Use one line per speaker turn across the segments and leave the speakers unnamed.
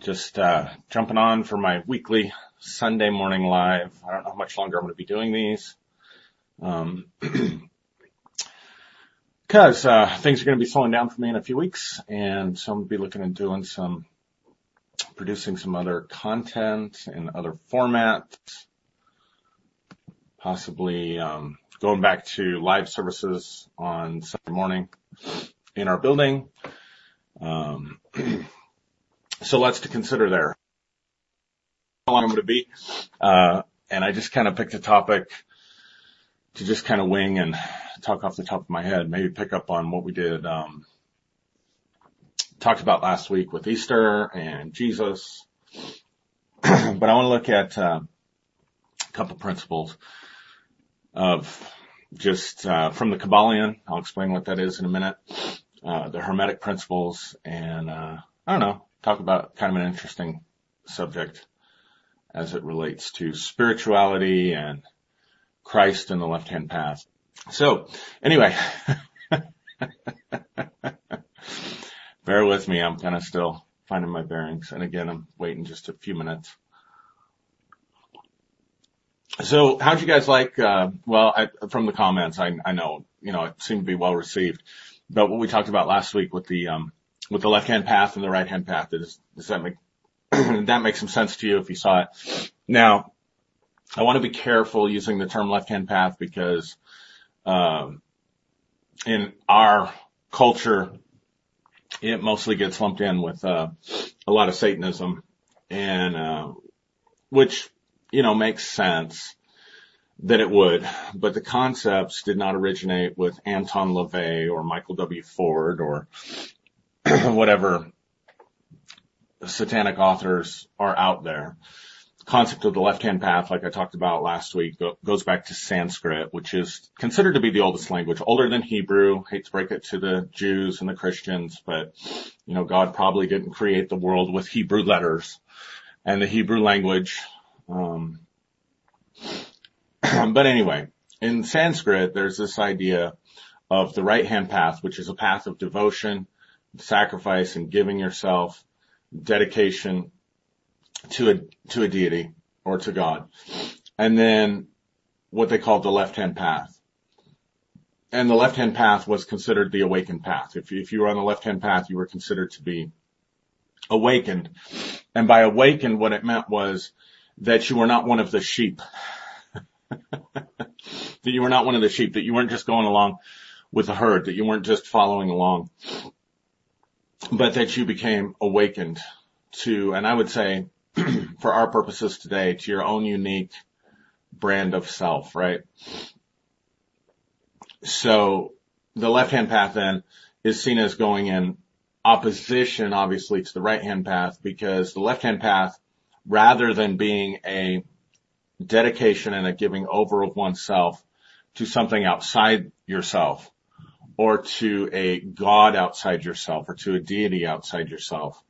Just uh, jumping on for my weekly Sunday morning live. I don't know how much longer I'm going to be doing these. Um, cause, uh, things are going to be slowing down for me in a few weeks. And so I'm going to be looking at doing some, producing some other content in other formats, possibly, um, going back to live services on Sunday morning in our building. Um, so lots to consider there. How long I'm going to be. Uh, and I just kind of picked a topic to just kind of wing and talk off the top of my head, maybe pick up on what we did, um, talked about last week with Easter and Jesus. but I want to look at, uh, a couple principles of just, uh, from the Kybalion. I'll explain what that is in a minute. Uh, the Hermetic principles and, uh, I don't know, talk about kind of an interesting subject as it relates to spirituality and Christ and the left hand path. So anyway, bear with me. I'm kind of still finding my bearings. And again, I'm waiting just a few minutes. So how'd you guys like, uh, well, I, from the comments, I, I know, you know, it seemed to be well received, but what we talked about last week with the, um, with the left hand path and the right hand path, does, does that make, that makes some sense to you if you saw it? Now, I want to be careful using the term left hand path because, um, in our culture, it mostly gets lumped in with, uh, a lot of Satanism and, uh, which you know, makes sense that it would, but the concepts did not originate with Anton LaVey or Michael W. Ford or whatever satanic authors are out there. The concept of the left-hand path, like I talked about last week, goes back to Sanskrit, which is considered to be the oldest language, older than Hebrew. Hate to break it to the Jews and the Christians, but you know, God probably didn't create the world with Hebrew letters and the Hebrew language um, but anyway, in Sanskrit, there's this idea of the right hand path, which is a path of devotion, sacrifice and giving yourself, dedication to a, to a deity or to God. And then what they called the left hand path. And the left hand path was considered the awakened path. If, if you were on the left hand path, you were considered to be awakened. And by awakened, what it meant was that you were not one of the sheep. that you were not one of the sheep, that you weren't just going along with the herd, that you weren't just following along, but that you became awakened to, and I would say for our purposes today, to your own unique brand of self, right? So the left hand path then is seen as going in opposition, obviously, to the right hand path because the left hand path rather than being a dedication and a giving over of oneself to something outside yourself or to a God outside yourself or to a deity outside yourself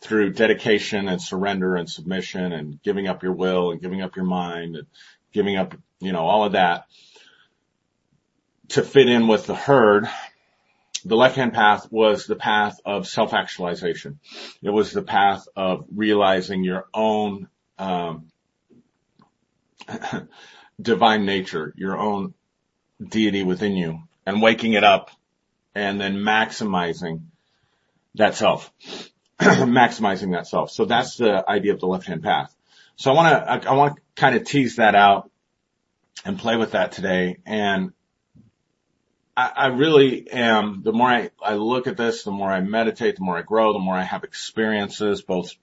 through dedication and surrender and submission and giving up your will and giving up your mind and giving up, you know, all of that to fit in with the herd the left-hand path was the path of self-actualization. It was the path of realizing your own um, divine nature, your own deity within you, and waking it up, and then maximizing that self, maximizing that self. So that's the idea of the left-hand path. So I want to I, I want to kind of tease that out and play with that today, and I, I really am, the more I, I look at this, the more I meditate, the more I grow, the more I have experiences, both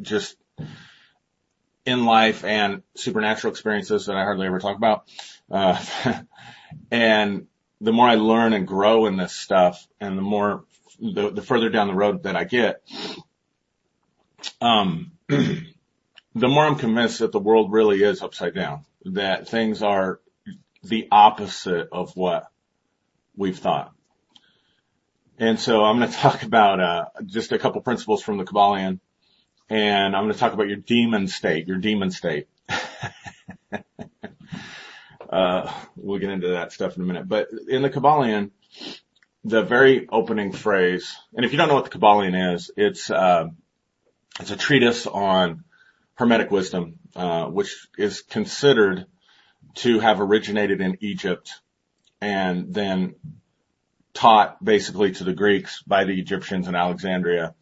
just in life and supernatural experiences that I hardly ever talk about. Uh, and the more I learn and grow in this stuff and the more, the, the further down the road that I get, um, the more I'm convinced that the world really is upside down, that things are the opposite of what we've thought. And so I'm going to talk about uh, just a couple principles from the Kybalion, and I'm going to talk about your demon state, your demon state. uh, we'll get into that stuff in a minute. But in the Kybalion, the very opening phrase, and if you don't know what the Kybalion is, it's uh, It's a treatise on Hermetic wisdom, uh, which is considered to have originated in Egypt and then taught basically to the Greeks by the Egyptians in Alexandria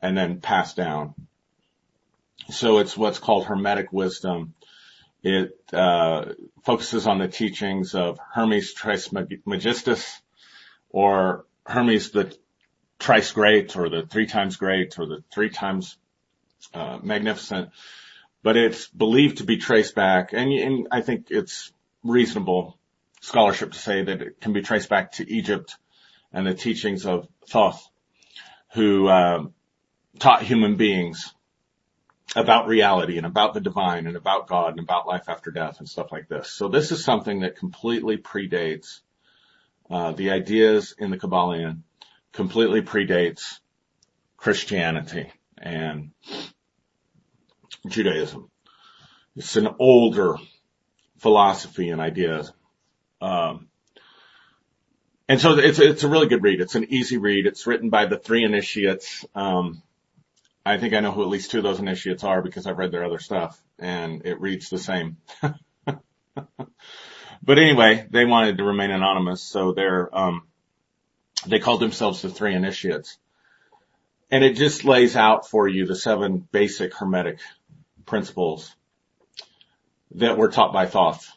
and then passed down. So it's what's called Hermetic wisdom. It uh, focuses on the teachings of Hermes Trismegistus or Hermes the thrice great or the three times great or the three times uh, magnificent. But it's believed to be traced back, and, and I think it's reasonable scholarship to say that it can be traced back to Egypt and the teachings of Thoth, who uh, taught human beings about reality and about the divine and about God and about life after death and stuff like this. So this is something that completely predates uh, the ideas in the Kybalion, completely predates Christianity and Judaism. It's an older philosophy and ideas. Um, and so it's it's a really good read. It's an easy read. It's written by the three initiates. Um, I think I know who at least two of those initiates are because I've read their other stuff, and it reads the same. but anyway, they wanted to remain anonymous, so they're um, they called themselves the three initiates, and it just lays out for you the seven basic hermetic principles that were taught by Thoth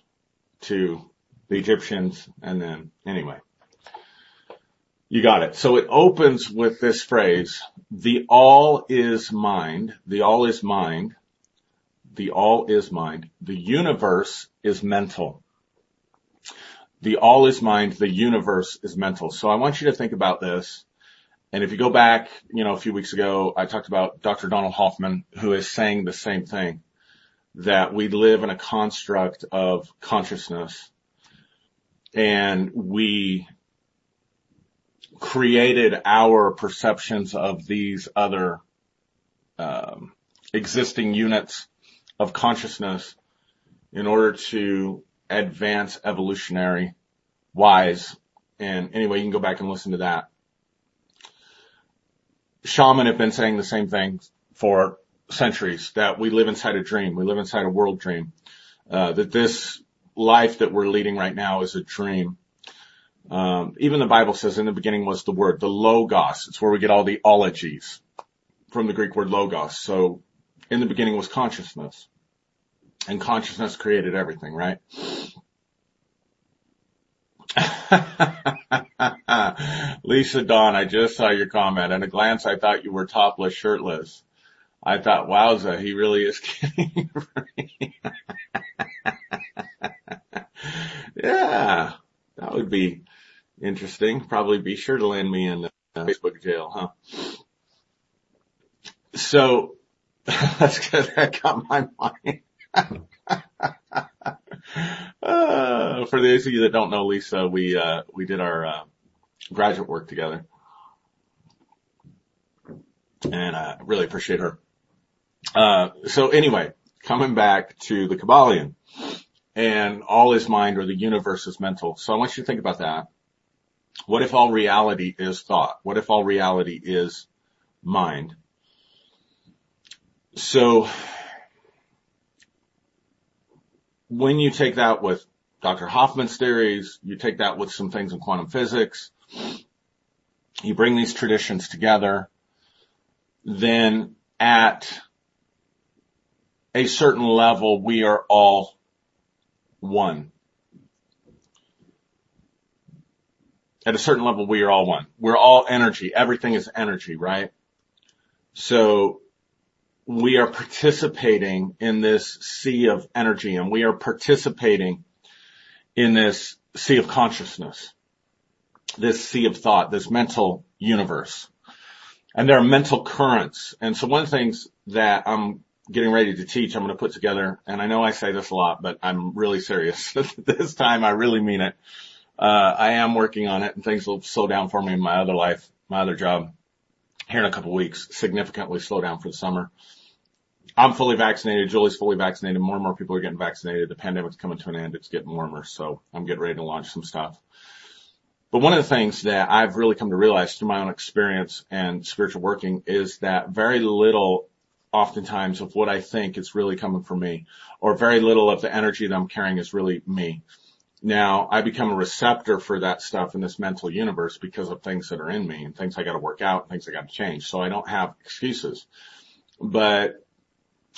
to the Egyptians, and then anyway. You got it. So it opens with this phrase, the all is mind, the all is mind, the all is mind, the universe is mental. The all is mind, the universe is mental. So I want you to think about this. And if you go back, you know, a few weeks ago, I talked about Dr. Donald Hoffman, who is saying the same thing, that we live in a construct of consciousness and we created our perceptions of these other um, existing units of consciousness in order to advance evolutionary wise. And anyway, you can go back and listen to that. Shaman have been saying the same thing for centuries that we live inside a dream. We live inside a world dream. Uh, that this life that we're leading right now is a dream. Um, even the Bible says in the beginning was the word, the logos. It's where we get all the ologies from the Greek word logos. So in the beginning was consciousness and consciousness created everything, right? Lisa Dawn, I just saw your comment. At a glance, I thought you were topless, shirtless. I thought, wowza, he really is kidding yeah, that would be interesting. Probably be sure to land me in uh, Facebook jail, huh? So that's good. That got my mind. uh, for those of you that don't know Lisa, we uh, we did our uh, graduate work together, and I really appreciate her. Uh, so anyway, coming back to the Kybalion and all is mind or the universe is mental. So I want you to think about that. What if all reality is thought? What if all reality is mind? So when you take that with Dr. Hoffman's theories, you take that with some things in quantum physics, you bring these traditions together, then at a certain level, we are all one. At a certain level, we are all one. We're all energy. Everything is energy, right? So we are participating in this sea of energy and we are participating in this sea of consciousness, this sea of thought, this mental universe. And there are mental currents. And so one of the things that I'm getting ready to teach, I'm going to put together, and I know I say this a lot, but I'm really serious. this time I really mean it. Uh, I am working on it and things will slow down for me in my other life, my other job here in a couple weeks, significantly slow down for the summer. I'm fully vaccinated. Julie's fully vaccinated. More and more people are getting vaccinated. The pandemic's coming to an end. It's getting warmer. So I'm getting ready to launch some stuff. But one of the things that I've really come to realize through my own experience and spiritual working is that very little oftentimes of what I think is really coming from me or very little of the energy that I'm carrying is really me. Now I become a receptor for that stuff in this mental universe because of things that are in me and things I got to work out and things I got to change. So I don't have excuses, but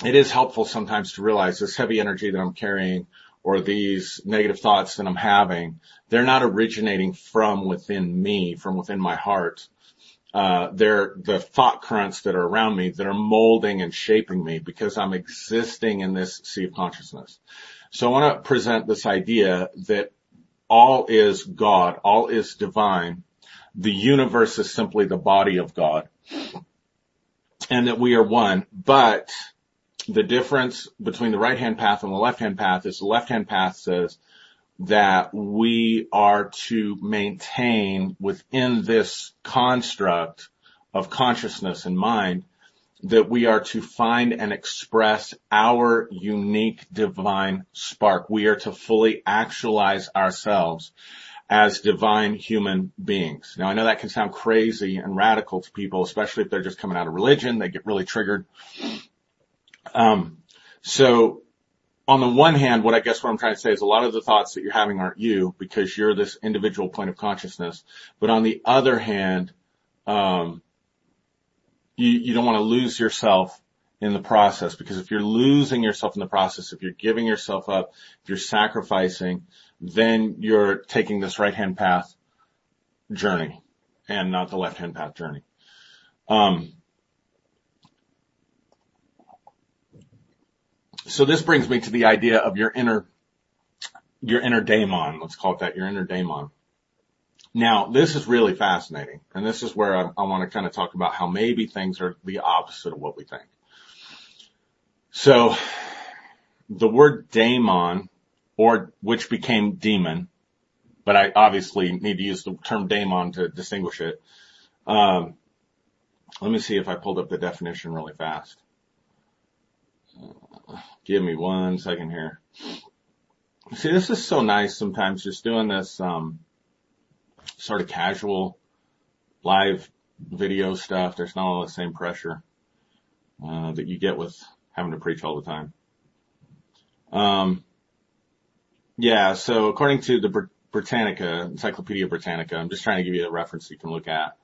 it is helpful sometimes to realize this heavy energy that I'm carrying or these negative thoughts that I'm having, they're not originating from within me, from within my heart. Uh, they're the thought currents that are around me that are molding and shaping me because I'm existing in this sea of consciousness. So I want to present this idea that all is God, all is divine. The universe is simply the body of God and that we are one, but the difference between the right hand path and the left hand path is the left hand path says that we are to maintain within this construct of consciousness and mind that we are to find and express our unique divine spark. We are to fully actualize ourselves as divine human beings. Now I know that can sound crazy and radical to people, especially if they're just coming out of religion. They get really triggered. Um, so on the one hand, what I guess what I'm trying to say is a lot of the thoughts that you're having aren't you because you're this individual point of consciousness. But on the other hand, um, you, you don't want to lose yourself in the process because if you're losing yourself in the process, if you're giving yourself up, if you're sacrificing, then you're taking this right hand path journey and not the left hand path journey. Um, so this brings me to the idea of your inner, your inner daemon. Let's call it that, your inner daemon. Now, this is really fascinating, and this is where I, I want to kind of talk about how maybe things are the opposite of what we think. So, the word daemon, or which became demon, but I obviously need to use the term daemon to distinguish it. Um, let me see if I pulled up the definition really fast. Give me one second here. See, this is so nice sometimes just doing this, um, sort of casual live video stuff. There's not all the same pressure, uh, that you get with having to preach all the time. Um, yeah, so according to the Britannica, Encyclopedia Britannica, I'm just trying to give you a reference you can look at.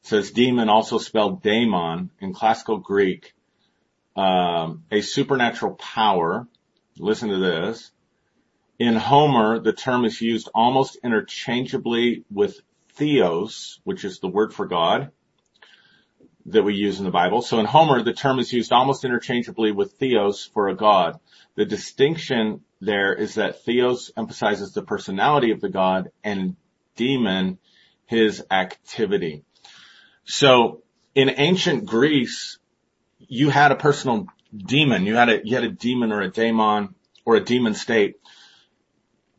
It says demon, also spelled daemon in classical Greek, um, a supernatural power. Listen to this. In Homer, the term is used almost interchangeably with theos, which is the word for God that we use in the Bible. So in Homer, the term is used almost interchangeably with theos for a God. The distinction there is that theos emphasizes the personality of the God and demon his activity. So in ancient Greece, you had a personal demon. You had a, you had a demon or a daemon or a demon state.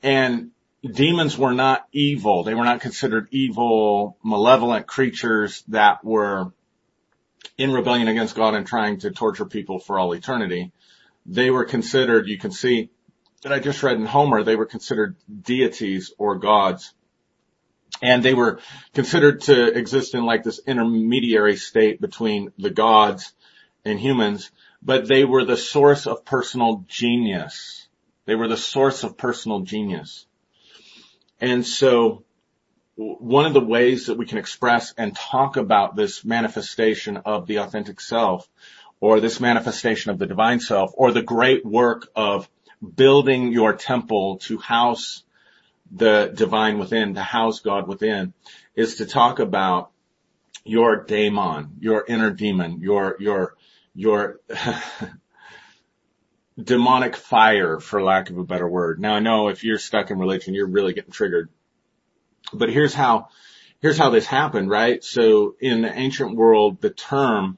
And demons were not evil. They were not considered evil, malevolent creatures that were in rebellion against God and trying to torture people for all eternity. They were considered, you can see that I just read in Homer, they were considered deities or gods. And they were considered to exist in like this intermediary state between the gods and humans, but they were the source of personal genius. They were the source of personal genius. And so one of the ways that we can express and talk about this manifestation of the authentic self or this manifestation of the divine self or the great work of building your temple to house the divine within, to house God within is to talk about your daemon, your inner demon, your, your, your demonic fire, for lack of a better word. Now I know if you're stuck in religion, you're really getting triggered. But here's how, here's how this happened, right? So in the ancient world, the term,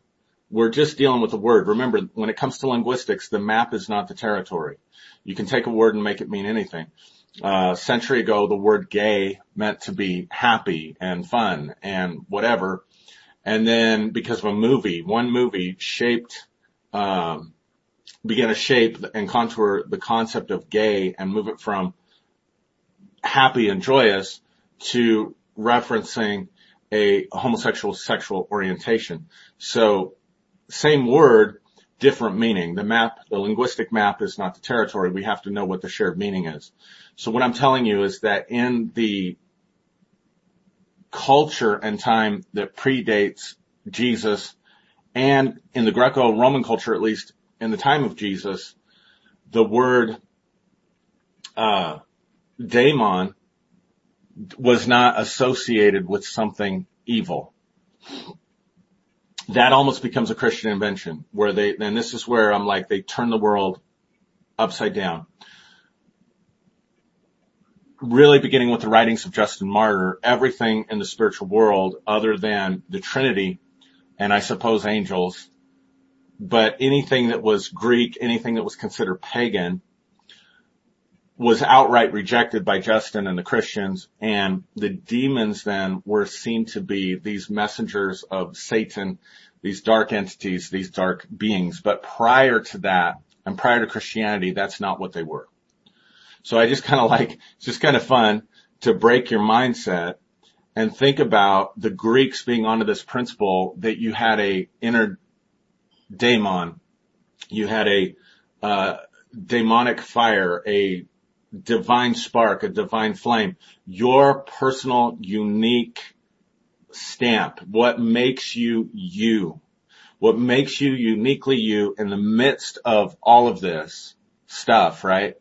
we're just dealing with a word. Remember, when it comes to linguistics, the map is not the territory. You can take a word and make it mean anything. Uh, a century ago, the word gay meant to be happy and fun and whatever. And then because of a movie, one movie shaped, um, began to shape and contour the concept of gay and move it from happy and joyous to referencing a homosexual sexual orientation. So same word, different meaning. The map, the linguistic map is not the territory. We have to know what the shared meaning is. So what I'm telling you is that in the culture and time that predates Jesus and in the Greco-Roman culture, at least in the time of Jesus, the word, uh, daemon was not associated with something evil. That almost becomes a Christian invention where they, and this is where I'm like, they turn the world upside down really beginning with the writings of Justin Martyr, everything in the spiritual world other than the Trinity and I suppose angels, but anything that was Greek, anything that was considered pagan was outright rejected by Justin and the Christians and the demons then were seen to be these messengers of Satan, these dark entities, these dark beings. But prior to that and prior to Christianity, that's not what they were. So I just kind of like, it's just kind of fun to break your mindset and think about the Greeks being onto this principle that you had a inner daemon, you had a uh, demonic fire, a divine spark, a divine flame, your personal unique stamp, what makes you you, what makes you uniquely you in the midst of all of this stuff, right?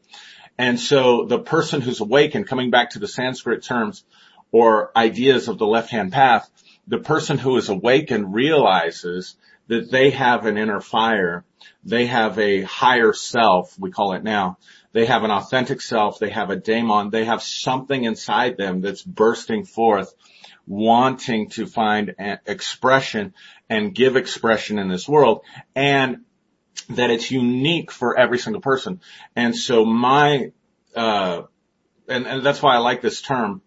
And so the person who's awakened, coming back to the Sanskrit terms or ideas of the left-hand path, the person who is awakened realizes that they have an inner fire. They have a higher self, we call it now. They have an authentic self. They have a daemon. They have something inside them that's bursting forth, wanting to find expression and give expression in this world. And that it's unique for every single person. And so my, uh, and, and that's why I like this term.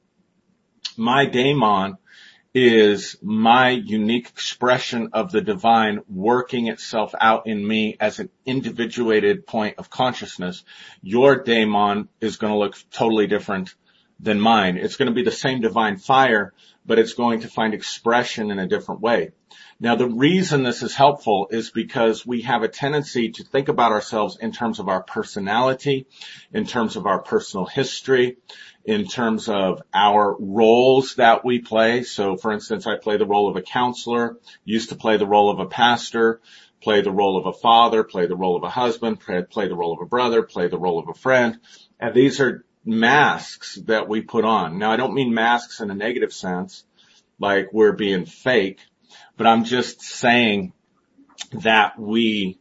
My daemon is my unique expression of the divine working itself out in me as an individuated point of consciousness. Your daemon is going to look totally different than mine. It's going to be the same divine fire, but it's going to find expression in a different way. Now the reason this is helpful is because we have a tendency to think about ourselves in terms of our personality, in terms of our personal history, in terms of our roles that we play. So for instance, I play the role of a counselor, used to play the role of a pastor, play the role of a father, play the role of a husband, play the role of a brother, play the role of a friend. And these are masks that we put on. Now I don't mean masks in a negative sense, like we're being fake, but I'm just saying that we,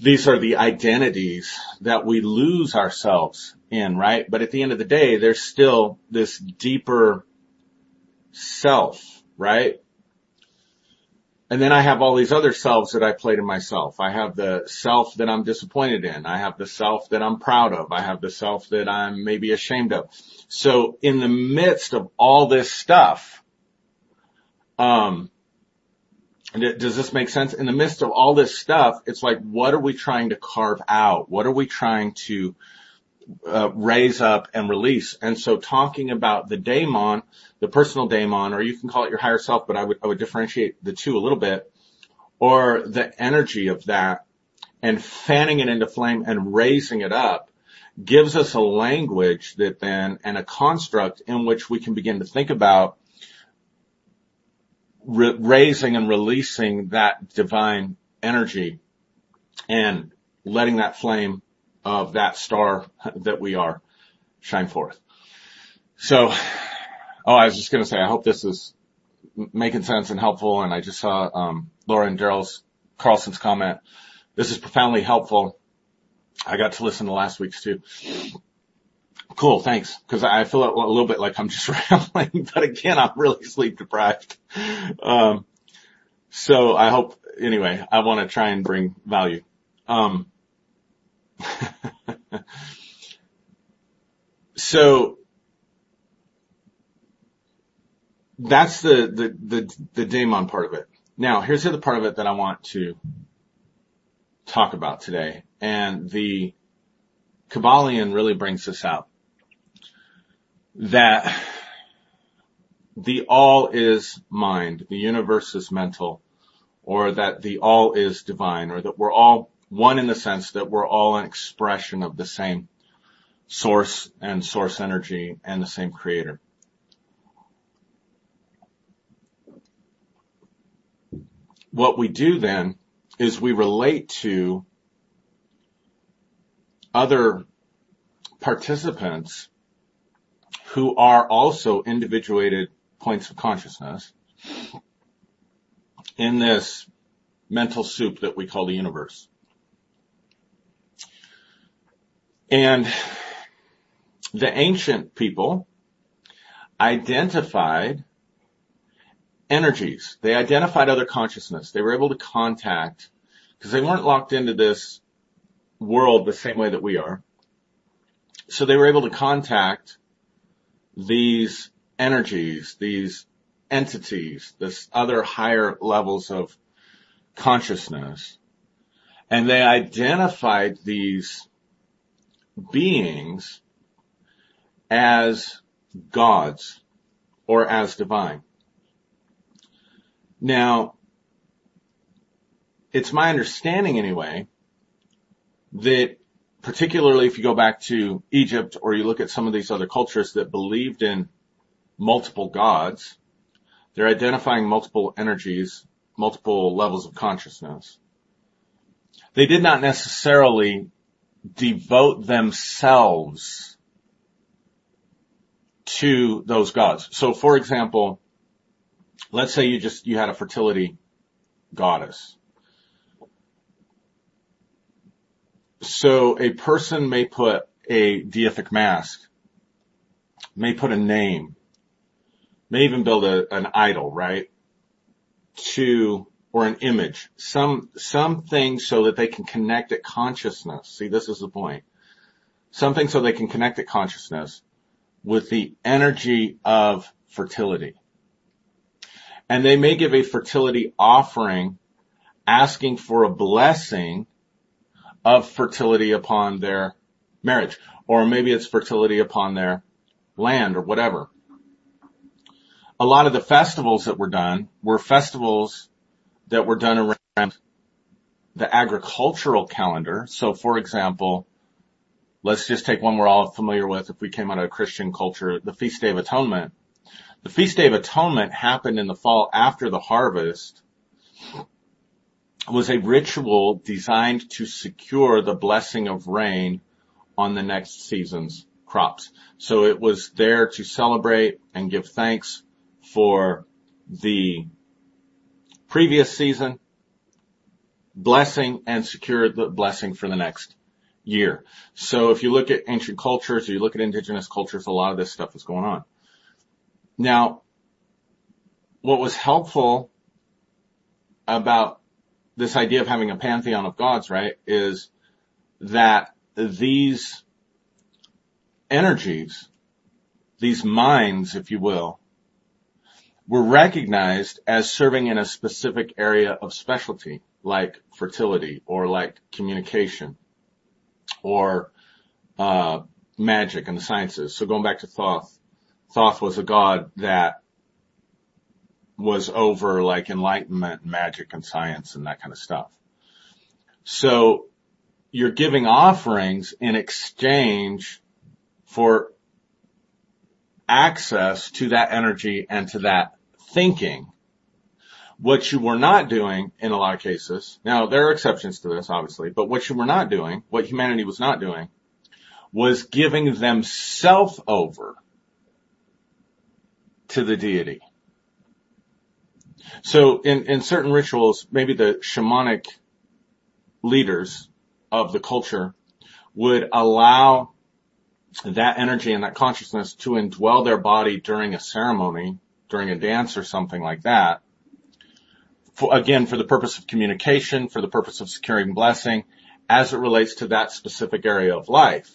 these are the identities that we lose ourselves in, right? But at the end of the day, there's still this deeper self, right? And then I have all these other selves that I play to myself. I have the self that I'm disappointed in. I have the self that I'm proud of. I have the self that I'm maybe ashamed of. So in the midst of all this stuff, um, does this make sense? In the midst of all this stuff, it's like, what are we trying to carve out? What are we trying to uh, raise up and release? And so talking about the daemon, the personal daemon, or you can call it your higher self, but I would, I would differentiate the two a little bit, or the energy of that and fanning it into flame and raising it up gives us a language that then, and a construct in which we can begin to think about re- raising and releasing that divine energy and letting that flame of that star that we are shine forth. So, oh, I was just going to say, I hope this is making sense and helpful. And I just saw, um, Laura and Daryl's Carlson's comment. This is profoundly helpful. I got to listen to last week's too. Cool, thanks. Because I feel a little bit like I'm just rambling, but again, I'm really sleep deprived. Um, so I hope, anyway, I want to try and bring value. Um, so that's the, the, the, the daemon part of it. Now, here's the other part of it that I want to talk about today. And the Kybalion really brings this out that the all is mind, the universe is mental, or that the all is divine, or that we're all one in the sense that we're all an expression of the same source and source energy and the same creator. What we do then is we relate to other participants who are also individuated points of consciousness in this mental soup that we call the universe. And the ancient people identified energies. They identified other consciousness. They were able to contact because they weren't locked into this world the same way that we are. So they were able to contact these energies, these entities, this other higher levels of consciousness. And they identified these beings as gods or as divine. Now, it's my understanding anyway that particularly if you go back to Egypt or you look at some of these other cultures that believed in multiple gods, they're identifying multiple energies, multiple levels of consciousness. They did not necessarily devote themselves to those gods. So for example, let's say you just, you had a fertility goddess So a person may put a deific mask, may put a name, may even build a, an idol, right? To, or an image, some, something so that they can connect at consciousness. See, this is the point. Something so they can connect at consciousness with the energy of fertility. And they may give a fertility offering asking for a blessing of fertility upon their marriage. Or maybe it's fertility upon their land or whatever. A lot of the festivals that were done were festivals that were done around the agricultural calendar. So for example, let's just take one we're all familiar with if we came out of Christian culture, the Feast Day of Atonement. The Feast Day of Atonement happened in the fall after the harvest was a ritual designed to secure the blessing of rain on the next season's crops. So it was there to celebrate and give thanks for the previous season blessing and secure the blessing for the next year. So if you look at ancient cultures or you look at indigenous cultures, a lot of this stuff is going on. Now, what was helpful about this idea of having a pantheon of gods, right, is that these energies, these minds, if you will, were recognized as serving in a specific area of specialty, like fertility or like communication or uh, magic and the sciences. So going back to Thoth, Thoth was a god that was over like enlightenment, magic and science and that kind of stuff. So you're giving offerings in exchange for access to that energy and to that thinking. What you were not doing in a lot of cases, now there are exceptions to this obviously, but what you were not doing, what humanity was not doing, was giving themselves over to the deity. So in, in certain rituals, maybe the shamanic leaders of the culture would allow that energy and that consciousness to indwell their body during a ceremony, during a dance or something like that. For, again, for the purpose of communication, for the purpose of securing blessing, as it relates to that specific area of life.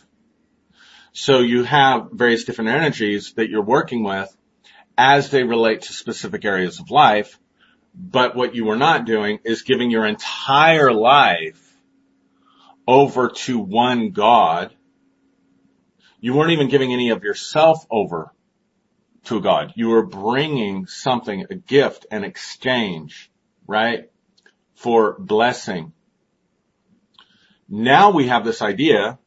So you have various different energies that you're working with as they relate to specific areas of life. But what you were not doing is giving your entire life over to one God. You weren't even giving any of yourself over to God. You were bringing something, a gift, an exchange, right? for blessing. Now we have this idea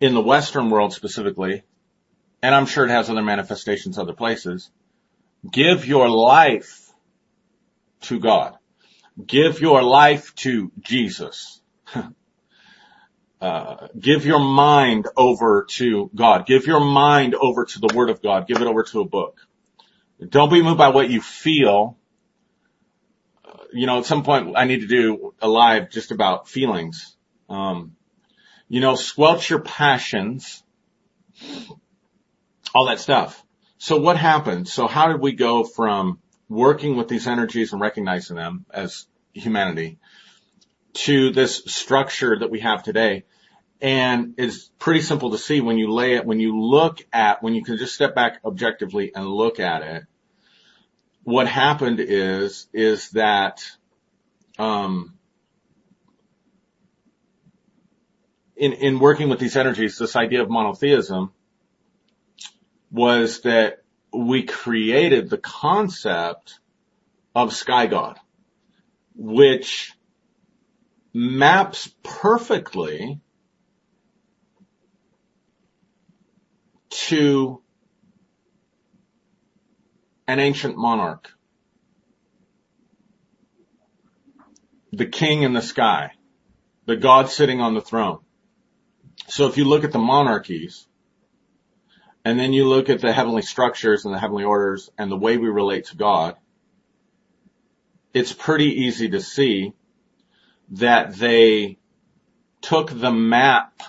in the Western world specifically, and I'm sure it has other manifestations other places. Give your life to God. Give your life to Jesus. Uh, give your mind over to God. Give your mind over to the Word of God. Give it over to a book. Don't be moved by what you feel. Uh, you know, at some point I need to do a live just about feelings. Um, you know, squelch your passions, all that stuff. So what happened? So how did we go from working with these energies and recognizing them as humanity to this structure that we have today. And it's pretty simple to see when you lay it, when you look at, when you can just step back objectively and look at it. What happened is, is that, um, in, in working with these energies, this idea of monotheism was that we created the concept of sky god, which maps perfectly to an ancient monarch. The king in the sky, the God sitting on the throne. So if you look at the monarchies, and then you look at the heavenly structures and the heavenly orders and the way we relate to God, it's pretty easy to see that they took the map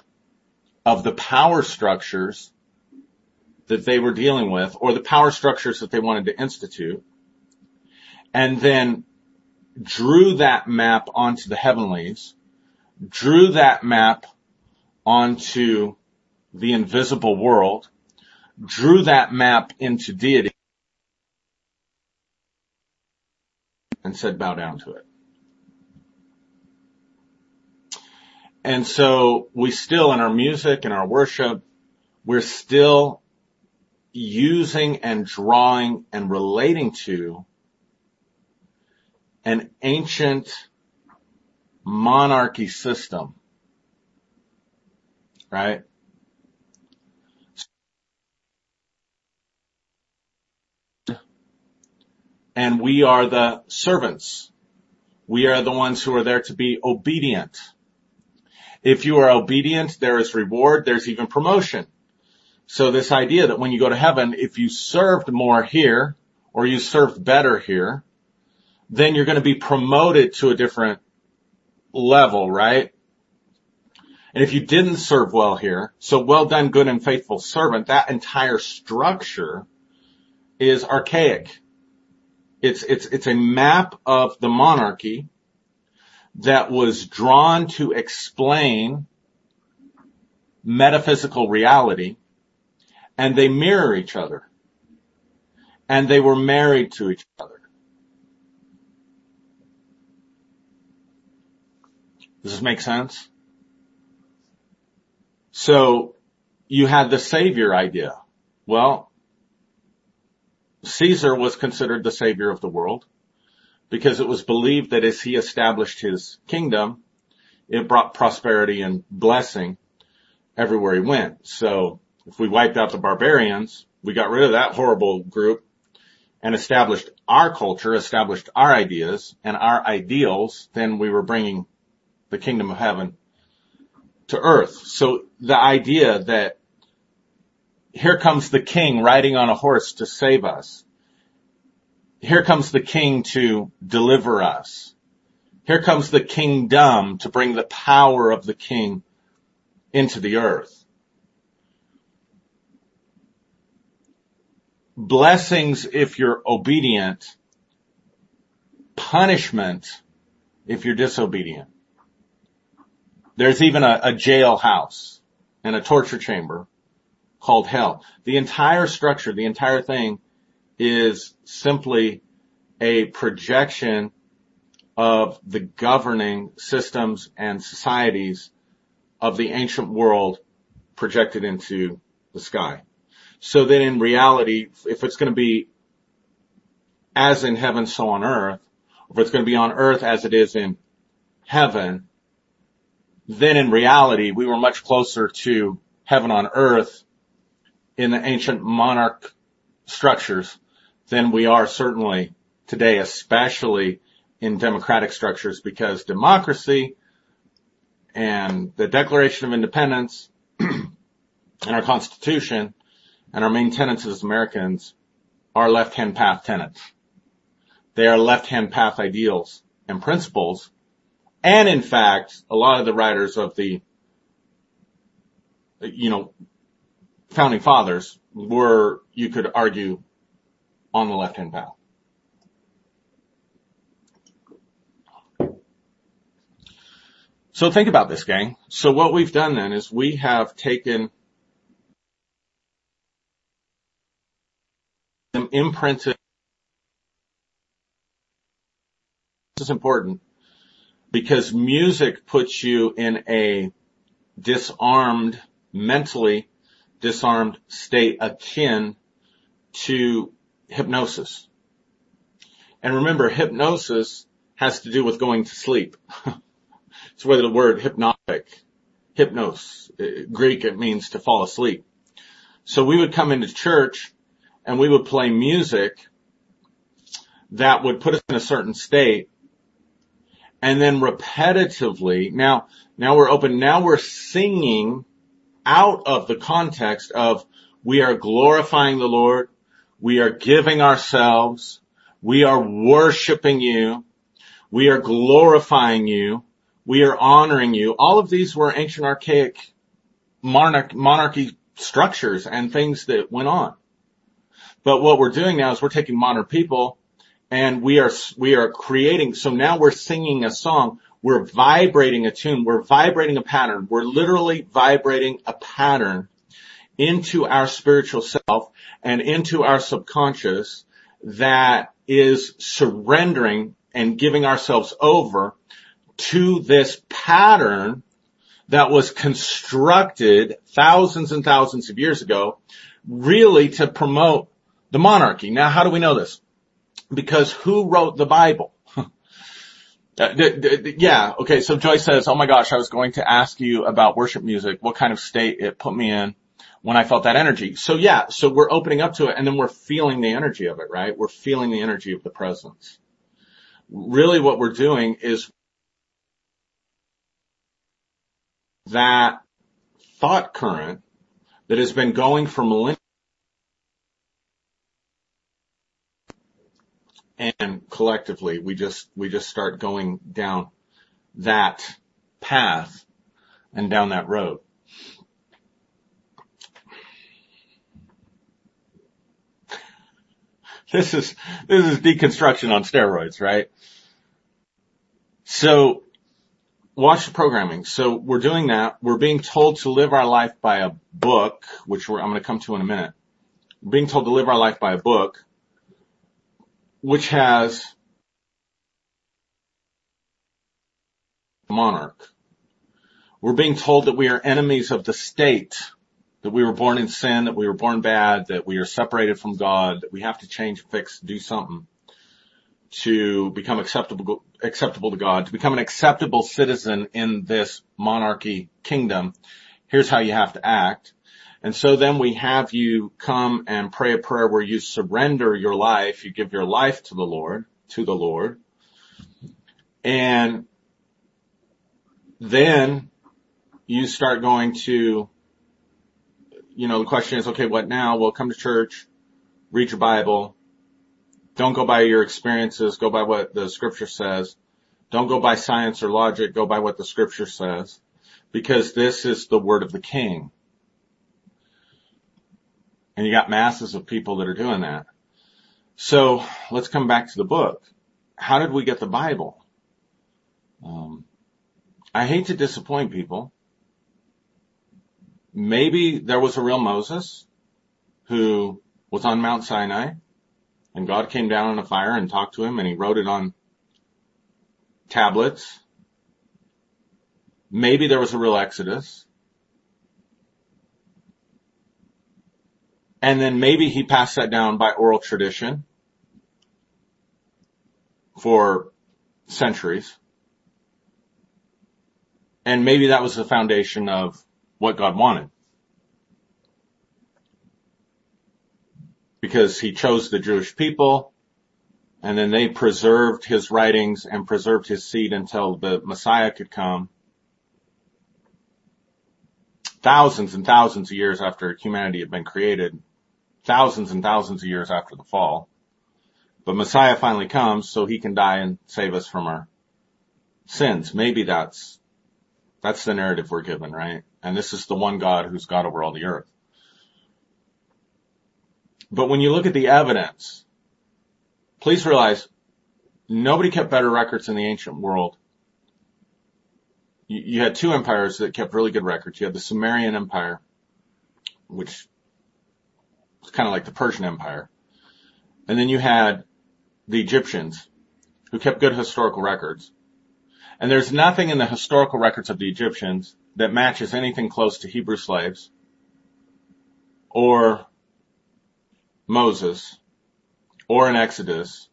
of the power structures that they were dealing with or the power structures that they wanted to institute and then drew that map onto the heavenlies, drew that map onto the invisible world, drew that map into deity and said bow down to it. And so we still in our music and our worship, we're still using and drawing and relating to an ancient monarchy system. Right? And we are the servants. We are the ones who are there to be obedient. If you are obedient, there is reward, there's even promotion. So this idea that when you go to heaven, if you served more here, or you served better here, then you're going to be promoted to a different level, right? And if you didn't serve well here, so well done, good and faithful servant, that entire structure is archaic. It's, it's, it's a map of the monarchy that was drawn to explain metaphysical reality and they mirror each other and they were married to each other. Does this make sense? So you had the savior idea. Well, Caesar was considered the savior of the world because it was believed that as he established his kingdom, it brought prosperity and blessing everywhere he went. So if we wiped out the barbarians, we got rid of that horrible group and established our culture, established our ideas and our ideals, then we were bringing the kingdom of heaven to earth. So the idea that here comes the king riding on a horse to save us here comes the king to deliver us. Here comes the kingdom to bring the power of the king into the earth. Blessings if you're obedient, punishment if you're disobedient. There's even a, a jailhouse and a torture chamber called hell. The entire structure, the entire thing is simply a projection of the governing systems and societies of the ancient world projected into the sky. So that in reality, if it's going to be as in heaven, so on earth, or if it's going to be on earth as it is in heaven, then in reality, we were much closer to heaven on earth in the ancient monarch structures than we are certainly today, especially in democratic structures because democracy and the Declaration of Independence and our Constitution and our main tenets as Americans are left-hand path tenets. They are left-hand path ideals and principles. And in fact, a lot of the writers of the, you know, founding fathers were, you could argue, on the left-hand path. So think about this, gang. So what we've done then is we have taken them imprinted. This is important because music puts you in a disarmed, mentally disarmed state akin to hypnosis. And remember, hypnosis has to do with going to sleep. It's where the word hypnotic, hypnos, uh, Greek, it means to fall asleep. So we would come into church and we would play music that would put us in a certain state and then repetitively, now, now we're open, now we're singing out of the context of we are glorifying the Lord, we are giving ourselves, we are worshiping you, we are glorifying you, we are honoring you. All of these were ancient archaic monarch, monarchy structures and things that went on. But what we're doing now is we're taking modern people and we are, we are creating, so now we're singing a song. We're vibrating a tune. We're vibrating a pattern. We're literally vibrating a pattern into our spiritual self and into our subconscious that is surrendering and giving ourselves over to this pattern that was constructed thousands and thousands of years ago, really to promote the monarchy. Now, how do we know this? Because who wrote the Bible? Uh, yeah, okay, so Joyce says, oh my gosh, I was going to ask you about worship music, what kind of state it put me in when I felt that energy. So yeah, so we're opening up to it and then we're feeling the energy of it, right? We're feeling the energy of the presence. Really what we're doing is that thought current that has been going for millennia and collectively we just we just start going down that path and down that road this is this is deconstruction on steroids right so watch the programming. So we're doing that. We're being told to live our life by a book, which I'm going to come to in a minute. We're being told to live our life by a book, which has monarch. We're being told that we are enemies of the state, that we were born in sin, that we were born bad, that we are separated from God, that we have to change, fix, do something to become acceptable, acceptable to God, to become an acceptable citizen in this monarchy kingdom, here's how you have to act. And so then we have you come and pray a prayer where you surrender your life, you give your life to the Lord, to the Lord. And then you start going to, you know, the question is, okay, what now? Well, come to church, read your Bible, don't go by your experiences, go by what the scripture says. Don't go by science or logic, go by what the scripture says. Because this is the word of the king. And you got masses of people that are doing that. So let's come back to the book. How did we get the Bible? Um, I hate to disappoint people. Maybe there was a real Moses who was on Mount Sinai and God came down in a fire and talked to him and he wrote it on tablets. Maybe there was a real exodus. And then maybe he passed that down by oral tradition for centuries. And maybe that was the foundation of what God wanted. Because he chose the Jewish people and then they preserved his writings and preserved his seed until the Messiah could come. Thousands and thousands of years after humanity had been created, thousands and thousands of years after the fall. But Messiah finally comes so he can die and save us from our sins. Maybe that's, that's the narrative we're given, right? And this is the one God who's God over all the earth. But when you look at the evidence, please realize nobody kept better records in the ancient world. You, you had two empires that kept really good records. You had the Sumerian Empire, which was kind of like the Persian Empire. And then you had the Egyptians who kept good historical records. And there's nothing in the historical records of the Egyptians that matches anything close to Hebrew slaves or Moses or an Exodus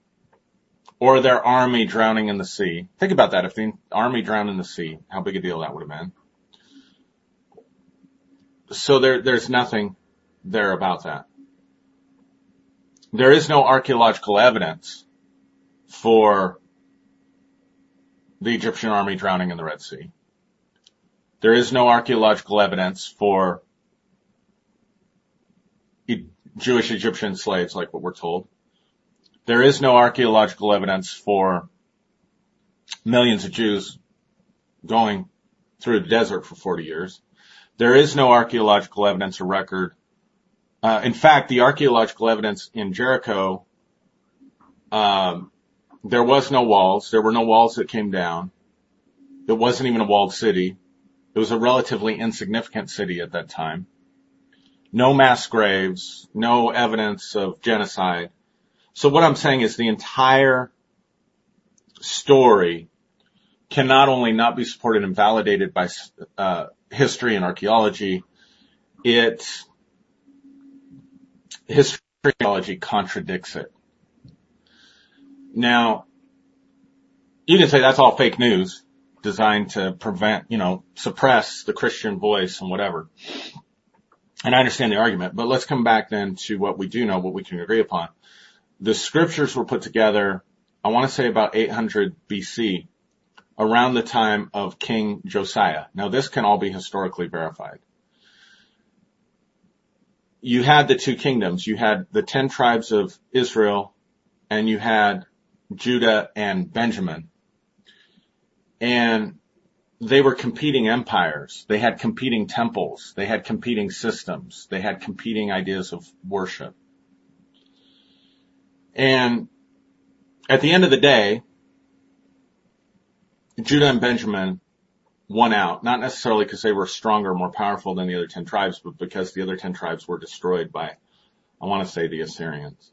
or their army drowning in the sea. Think about that. If the army drowned in the sea, how big a deal that would have been. So there, there's nothing there about that. There is no archaeological evidence for the Egyptian army drowning in the Red Sea. There is no archaeological evidence for Jewish Egyptian slaves like what we're told. There is no archaeological evidence for millions of Jews going through the desert for 40 years. There is no archaeological evidence or record. Uh, in fact, the archaeological evidence in Jericho, um, there was no walls. There were no walls that came down. It wasn't even a walled city. It was a relatively insignificant city at that time. No mass graves, no evidence of genocide. So what I'm saying is the entire story can not only not be supported and validated by uh, history and archaeology, it history contradicts it. Now, you can say that's all fake news designed to prevent, you know, suppress the Christian voice and whatever. And I understand the argument, but let's come back then to what we do know, what we can agree upon the scriptures were put together, I want to say about 800 BC, around the time of King Josiah. Now this can all be historically verified. You had the two kingdoms. You had the 10 tribes of Israel and you had Judah and Benjamin. And they were competing empires. They had competing temples. They had competing systems. They had competing ideas of worship. And at the end of the day, Judah and Benjamin won out, not necessarily because they were stronger, more powerful than the other 10 tribes, but because the other 10 tribes were destroyed by, I want to say the Assyrians.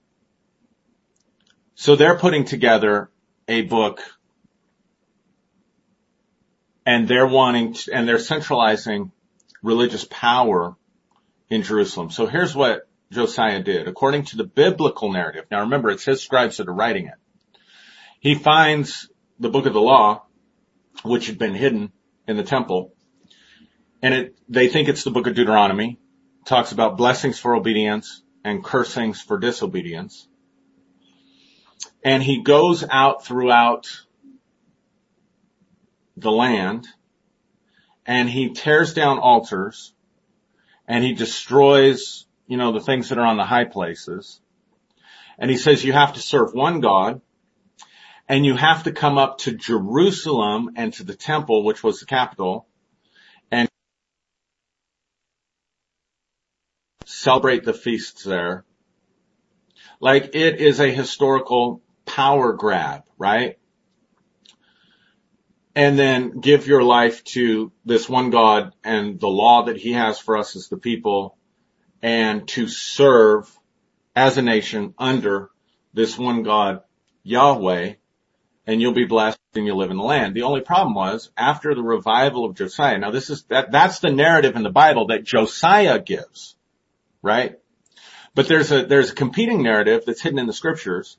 So they're putting together a book and they're wanting to, and they're centralizing religious power in Jerusalem. So here's what Josiah did, according to the biblical narrative. Now remember, it's his scribes that are writing it. He finds the book of the law, which had been hidden in the temple, and it, they think it's the book of Deuteronomy, talks about blessings for obedience and cursings for disobedience. And he goes out throughout the land and he tears down altars and he destroys you know, the things that are on the high places. And he says you have to serve one God and you have to come up to Jerusalem and to the temple, which was the capital, and celebrate the feasts there. Like it is a historical power grab, right? And then give your life to this one God and the law that he has for us as the people and to serve as a nation under this one God, Yahweh, and you'll be blessed and you'll live in the land. The only problem was after the revival of Josiah. Now this is, that, that's the narrative in the Bible that Josiah gives, right? But there's a, there's a competing narrative that's hidden in the scriptures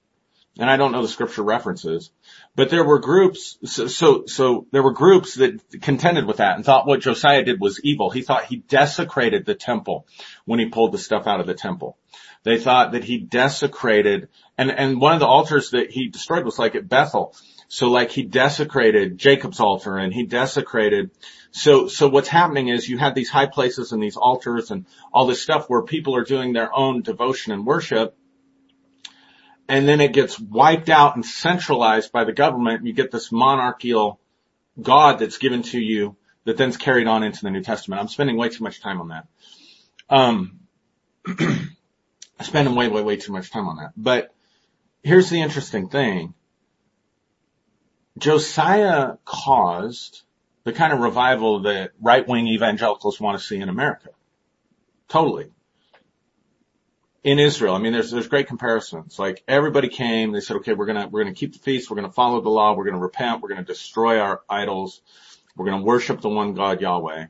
and I don't know the scripture references, but there were groups, so, so, so there were groups that contended with that and thought what Josiah did was evil. He thought he desecrated the temple when he pulled the stuff out of the temple. They thought that he desecrated, and, and one of the altars that he destroyed was like at Bethel. So like he desecrated Jacob's altar and he desecrated. So, so what's happening is you have these high places and these altars and all this stuff where people are doing their own devotion and worship. And then it gets wiped out and centralized by the government you get this monarchical God that's given to you that then's carried on into the New Testament. I'm spending way too much time on that. Um, spending way, way, way too much time on that. But here's the interesting thing. Josiah caused the kind of revival that right-wing evangelicals want to see in America. Totally. In Israel, I mean, there's, there's great comparisons. Like everybody came, they said, okay, we're gonna, we're gonna keep the feast, we're gonna follow the law, we're gonna repent, we're gonna destroy our idols, we're gonna worship the one God Yahweh.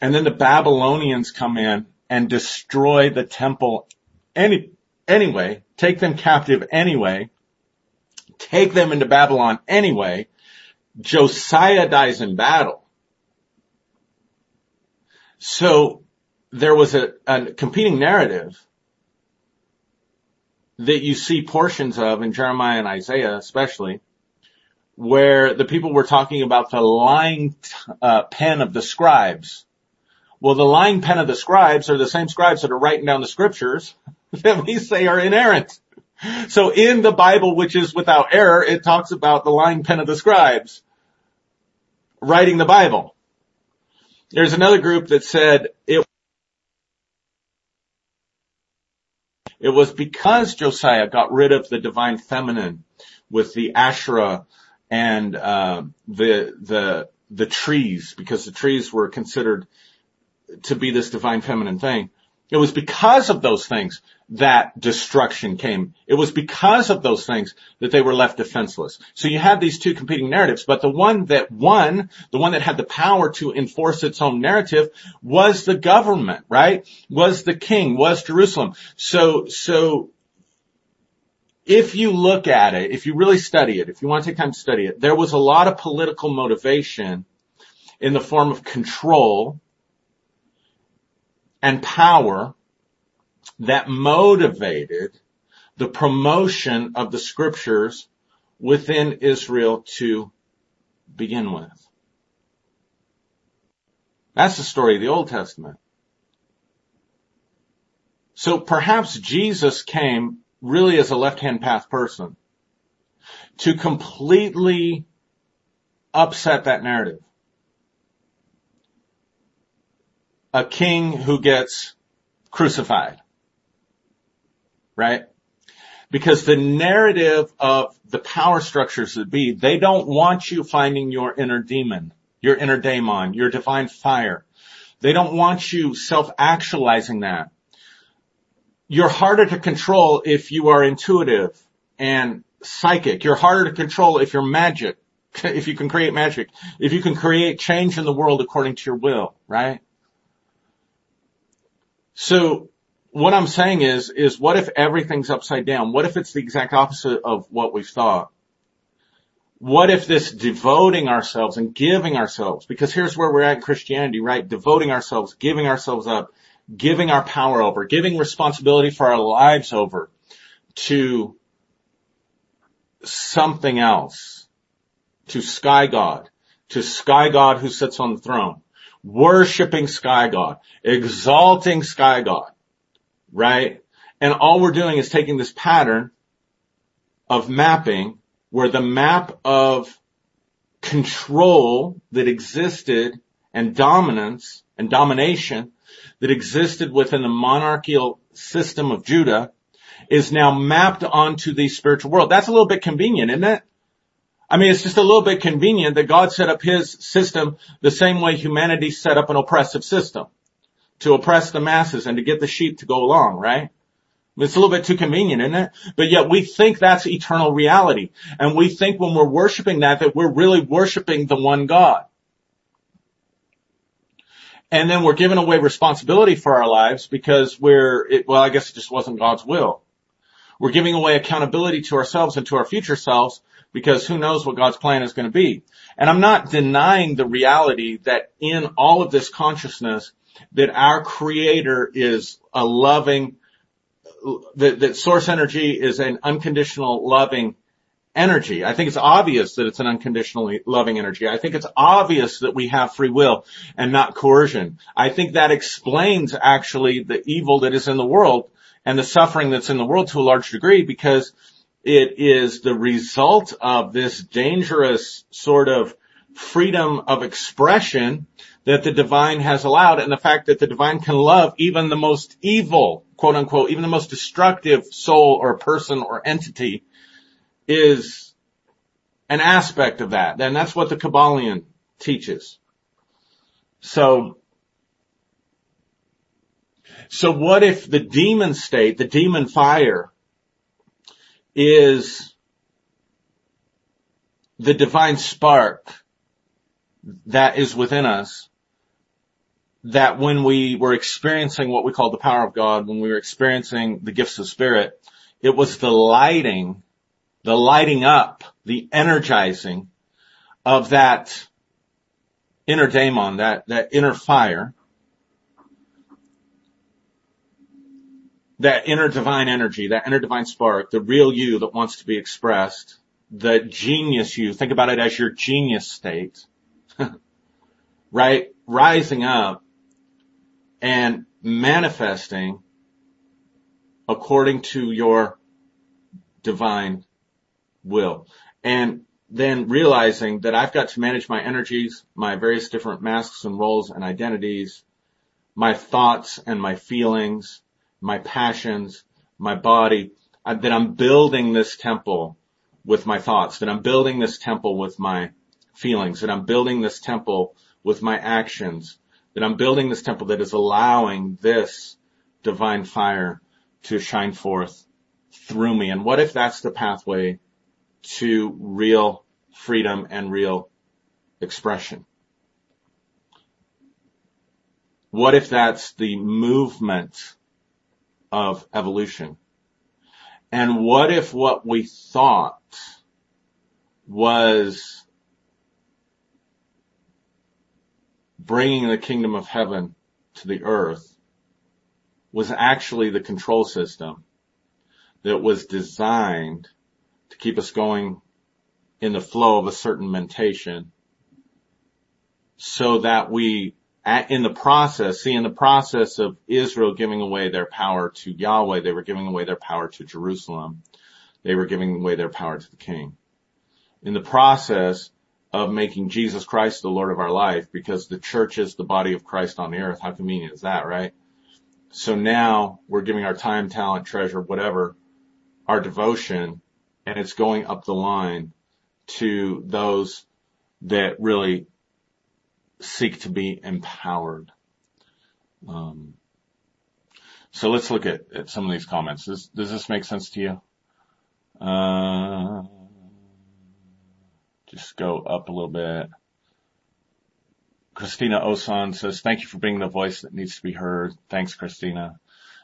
And then the Babylonians come in and destroy the temple any, anyway, take them captive anyway, take them into Babylon anyway. Josiah dies in battle. So there was a, a competing narrative that you see portions of in Jeremiah and Isaiah especially, where the people were talking about the lying uh, pen of the scribes. Well, the lying pen of the scribes are the same scribes that are writing down the scriptures that we say are inerrant. So in the Bible, which is without error, it talks about the lying pen of the scribes writing the Bible. There's another group that said it It was because Josiah got rid of the divine feminine with the Asherah and uh, the the the trees, because the trees were considered to be this divine feminine thing. It was because of those things that destruction came. It was because of those things that they were left defenseless. So you have these two competing narratives, but the one that won, the one that had the power to enforce its own narrative was the government, right? Was the king, was Jerusalem. So, so if you look at it, if you really study it, if you want to take time to study it, there was a lot of political motivation in the form of control and power that motivated the promotion of the scriptures within Israel to begin with. That's the story of the Old Testament. So perhaps Jesus came really as a left-hand path person to completely upset that narrative. A king who gets crucified. Right? Because the narrative of the power structures would be, they don't want you finding your inner demon, your inner daemon, your divine fire. They don't want you self-actualizing that. You're harder to control if you are intuitive and psychic. You're harder to control if you're magic, if you can create magic, if you can create change in the world according to your will, right? So what I'm saying is, is what if everything's upside down? What if it's the exact opposite of what we've thought? What if this devoting ourselves and giving ourselves, because here's where we're at in Christianity, right? Devoting ourselves, giving ourselves up, giving our power over, giving responsibility for our lives over to something else, to sky God, to sky God who sits on the throne worshiping sky god, exalting sky god, right? And all we're doing is taking this pattern of mapping where the map of control that existed and dominance and domination that existed within the monarchical system of Judah is now mapped onto the spiritual world. That's a little bit convenient, isn't it? I mean, it's just a little bit convenient that God set up his system the same way humanity set up an oppressive system to oppress the masses and to get the sheep to go along, right? It's a little bit too convenient, isn't it? But yet we think that's eternal reality. And we think when we're worshiping that, that we're really worshiping the one God. And then we're giving away responsibility for our lives because we're, it, well, I guess it just wasn't God's will. We're giving away accountability to ourselves and to our future selves because who knows what God's plan is going to be. And I'm not denying the reality that in all of this consciousness that our creator is a loving, that, that source energy is an unconditional loving energy. I think it's obvious that it's an unconditionally loving energy. I think it's obvious that we have free will and not coercion. I think that explains actually the evil that is in the world and the suffering that's in the world to a large degree because it is the result of this dangerous sort of freedom of expression that the divine has allowed and the fact that the divine can love even the most evil, quote unquote, even the most destructive soul or person or entity is an aspect of that. And that's what the Kybalion teaches. So, so what if the demon state, the demon fire is the divine spark that is within us that when we were experiencing what we call the power of God, when we were experiencing the gifts of spirit, it was the lighting, the lighting up, the energizing of that inner daemon, that, that inner fire, that inner divine energy, that inner divine spark, the real you that wants to be expressed, the genius you, think about it as your genius state, right? Rising up and manifesting according to your divine will. And then realizing that I've got to manage my energies, my various different masks and roles and identities, my thoughts and my feelings, my passions, my body, uh, that I'm building this temple with my thoughts, that I'm building this temple with my feelings, that I'm building this temple with my actions, that I'm building this temple that is allowing this divine fire to shine forth through me. And what if that's the pathway to real freedom and real expression? What if that's the movement of evolution? And what if what we thought was bringing the kingdom of heaven to the earth was actually the control system that was designed to keep us going in the flow of a certain mentation so that we in the process, see in the process of Israel giving away their power to Yahweh, they were giving away their power to Jerusalem. They were giving away their power to the king. In the process, of making Jesus Christ the Lord of our life because the church is the body of Christ on the earth. How convenient is that, right? So now we're giving our time, talent, treasure, whatever, our devotion, and it's going up the line to those that really seek to be empowered. Um, so let's look at, at some of these comments. Does, does this make sense to you? Uh, just go up a little bit. Christina Osan says, thank you for being the voice that needs to be heard. Thanks, Christina.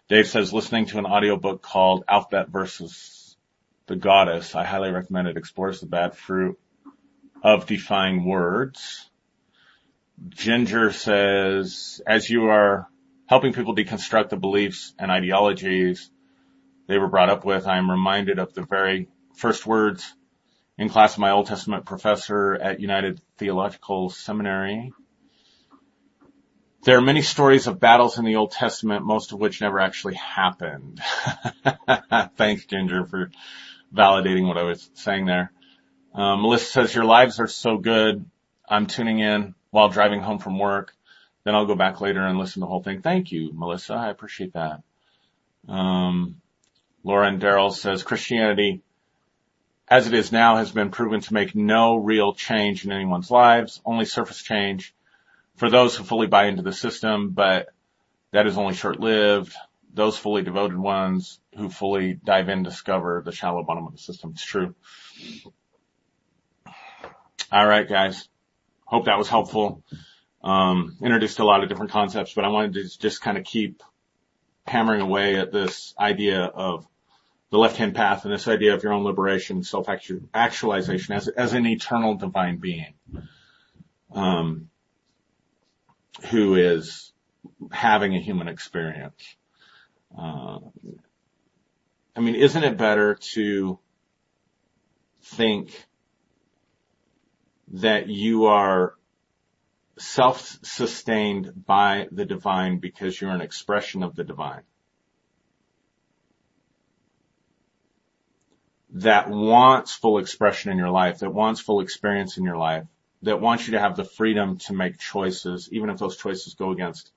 Dave says, listening to an audiobook called Alphabet versus the Goddess. I highly recommend it. Explores the bad fruit of defying words. Ginger says, as you are helping people deconstruct the beliefs and ideologies they were brought up with, I am reminded of the very first words in class of my Old Testament professor at United Theological Seminary. There are many stories of battles in the Old Testament, most of which never actually happened. Thanks, Ginger, for validating what I was saying there. Um, Melissa says, your lives are so good. I'm tuning in while driving home from work. Then I'll go back later and listen to the whole thing. Thank you, Melissa. I appreciate that. Um, Lauren Darrell says Christianity as it is now has been proven to make no real change in anyone's lives, only surface change for those who fully buy into the system, but that is only short lived. Those fully devoted ones who fully dive in discover the shallow bottom of the system. It's true. All right, guys. Hope that was helpful. Um, introduced a lot of different concepts, but I wanted to just kind of keep hammering away at this idea of the left-hand path and this idea of your own liberation, self-actualization as, as an eternal divine being, um, who is having a human experience. Uh, I mean, isn't it better to think that you are self-sustained by the divine because you're an expression of the divine? that wants full expression in your life, that wants full experience in your life, that wants you to have the freedom to make choices, even if those choices go against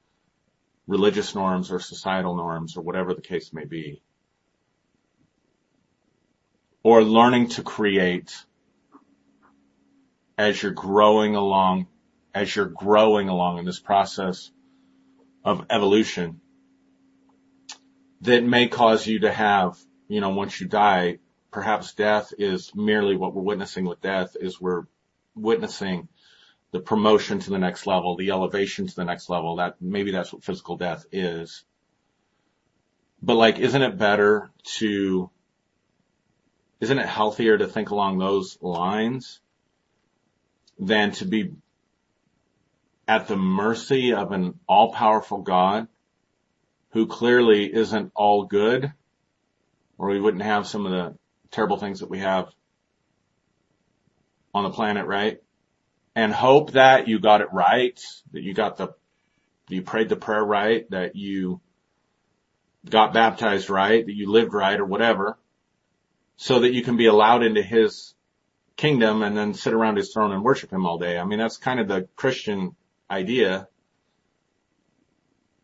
religious norms or societal norms or whatever the case may be. Or learning to create as you're growing along, as you're growing along in this process of evolution that may cause you to have, you know, once you die, perhaps death is merely what we're witnessing with death is we're witnessing the promotion to the next level, the elevation to the next level. That maybe that's what physical death is. But like, isn't it better to, isn't it healthier to think along those lines than to be at the mercy of an all powerful God who clearly isn't all good or we wouldn't have some of the terrible things that we have on the planet, right? And hope that you got it right, that you got the, you prayed the prayer right, that you got baptized right, that you lived right or whatever, so that you can be allowed into his kingdom and then sit around his throne and worship him all day. I mean, that's kind of the Christian idea.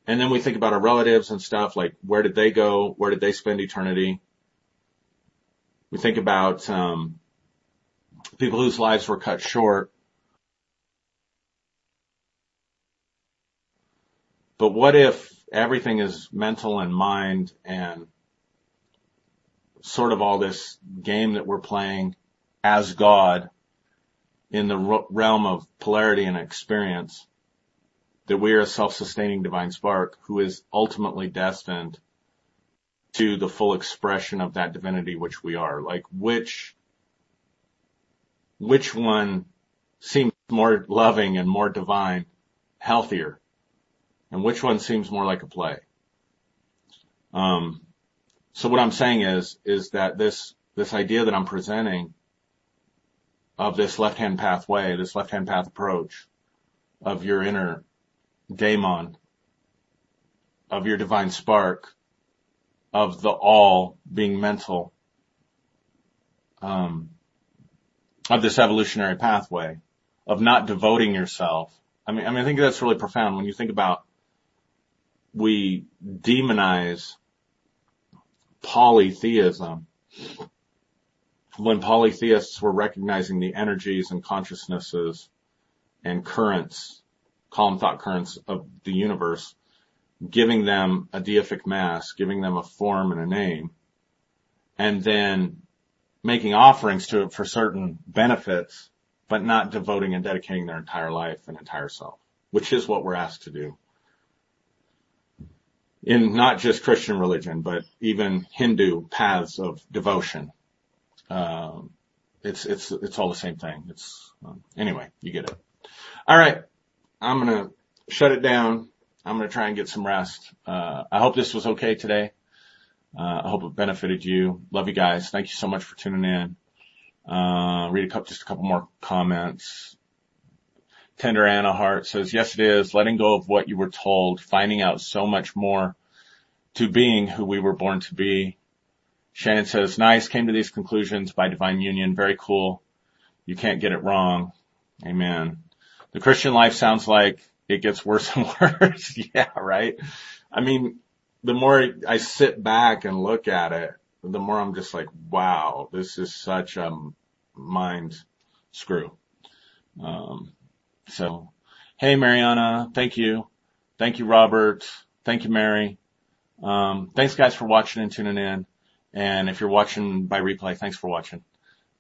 And then we think about our relatives and stuff like where did they go? Where did they spend eternity? We think about um, people whose lives were cut short. But what if everything is mental and mind and sort of all this game that we're playing as God in the realm of polarity and experience, that we are a self-sustaining divine spark who is ultimately destined to the full expression of that divinity which we are? Like which, which one seems more loving and more divine, healthier? And which one seems more like a play? Um, so what I'm saying is, is that this, this idea that I'm presenting of this left-hand pathway, this left-hand path approach of your inner daemon, of your divine spark, of the all being mental, um, of this evolutionary pathway of not devoting yourself. I mean, I mean, I think that's really profound when you think about we demonize polytheism when polytheists were recognizing the energies and consciousnesses and currents, calm thought currents of the universe giving them a deific mass, giving them a form and a name, and then making offerings to it for certain benefits, but not devoting and dedicating their entire life and entire self, which is what we're asked to do. In not just Christian religion, but even Hindu paths of devotion. Um, it's, it's, it's all the same thing. It's, um, anyway, you get it. All right. I'm to shut it down. I'm to try and get some rest. Uh, I hope this was okay today. Uh, I hope it benefited you. Love you guys. Thank you so much for tuning in. Uh, read a couple, just a couple more comments. Tender Anna Hart says, yes, it is letting go of what you were told, finding out so much more to being who we were born to be. Shannon says, nice. Came to these conclusions by divine union. Very cool. You can't get it wrong. Amen. The Christian life sounds like it gets worse and worse. yeah, right. I mean, the more I sit back and look at it, the more I'm just like, wow, this is such a mind screw. Um, so, hey, Mariana, thank you. Thank you, Robert. Thank you, Mary. Um, thanks guys for watching and tuning in. And if you're watching by replay, thanks for watching.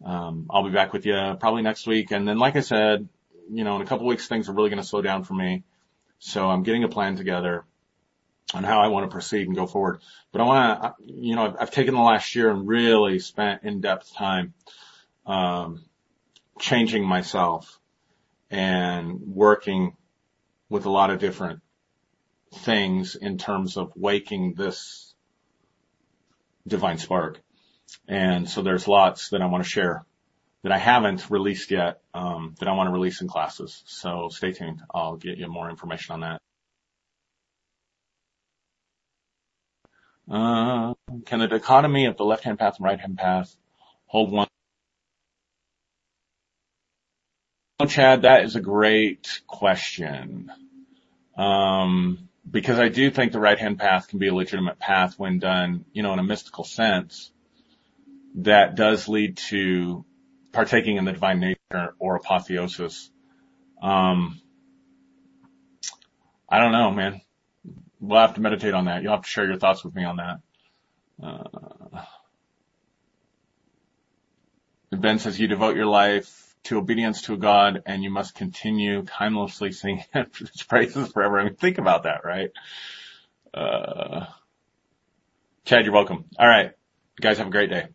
Um, I'll be back with you probably next week. And then, like I said, you know, in a couple weeks, things are really going to slow down for me. So I'm getting a plan together on how I want to proceed and go forward. But I want to, you know, I've, I've taken the last year and really spent in-depth time, um, changing myself and working with a lot of different things in terms of waking this divine spark. And so there's lots that I want to share that I haven't released yet, um, that I want to release in classes. So stay tuned. I'll get you more information on that. Uh, can the dichotomy of the left-hand path and right-hand path hold one? Chad, that is a great question. Um, because I do think the right-hand path can be a legitimate path when done, you know, in a mystical sense that does lead to partaking in the divine nature or apotheosis. Um, I don't know, man. We'll have to meditate on that. You'll have to share your thoughts with me on that. Uh, ben says you devote your life to obedience to God and you must continue timelessly singing his praises forever. I mean, think about that, right? Uh, Chad, you're welcome. All right. You guys have a great day.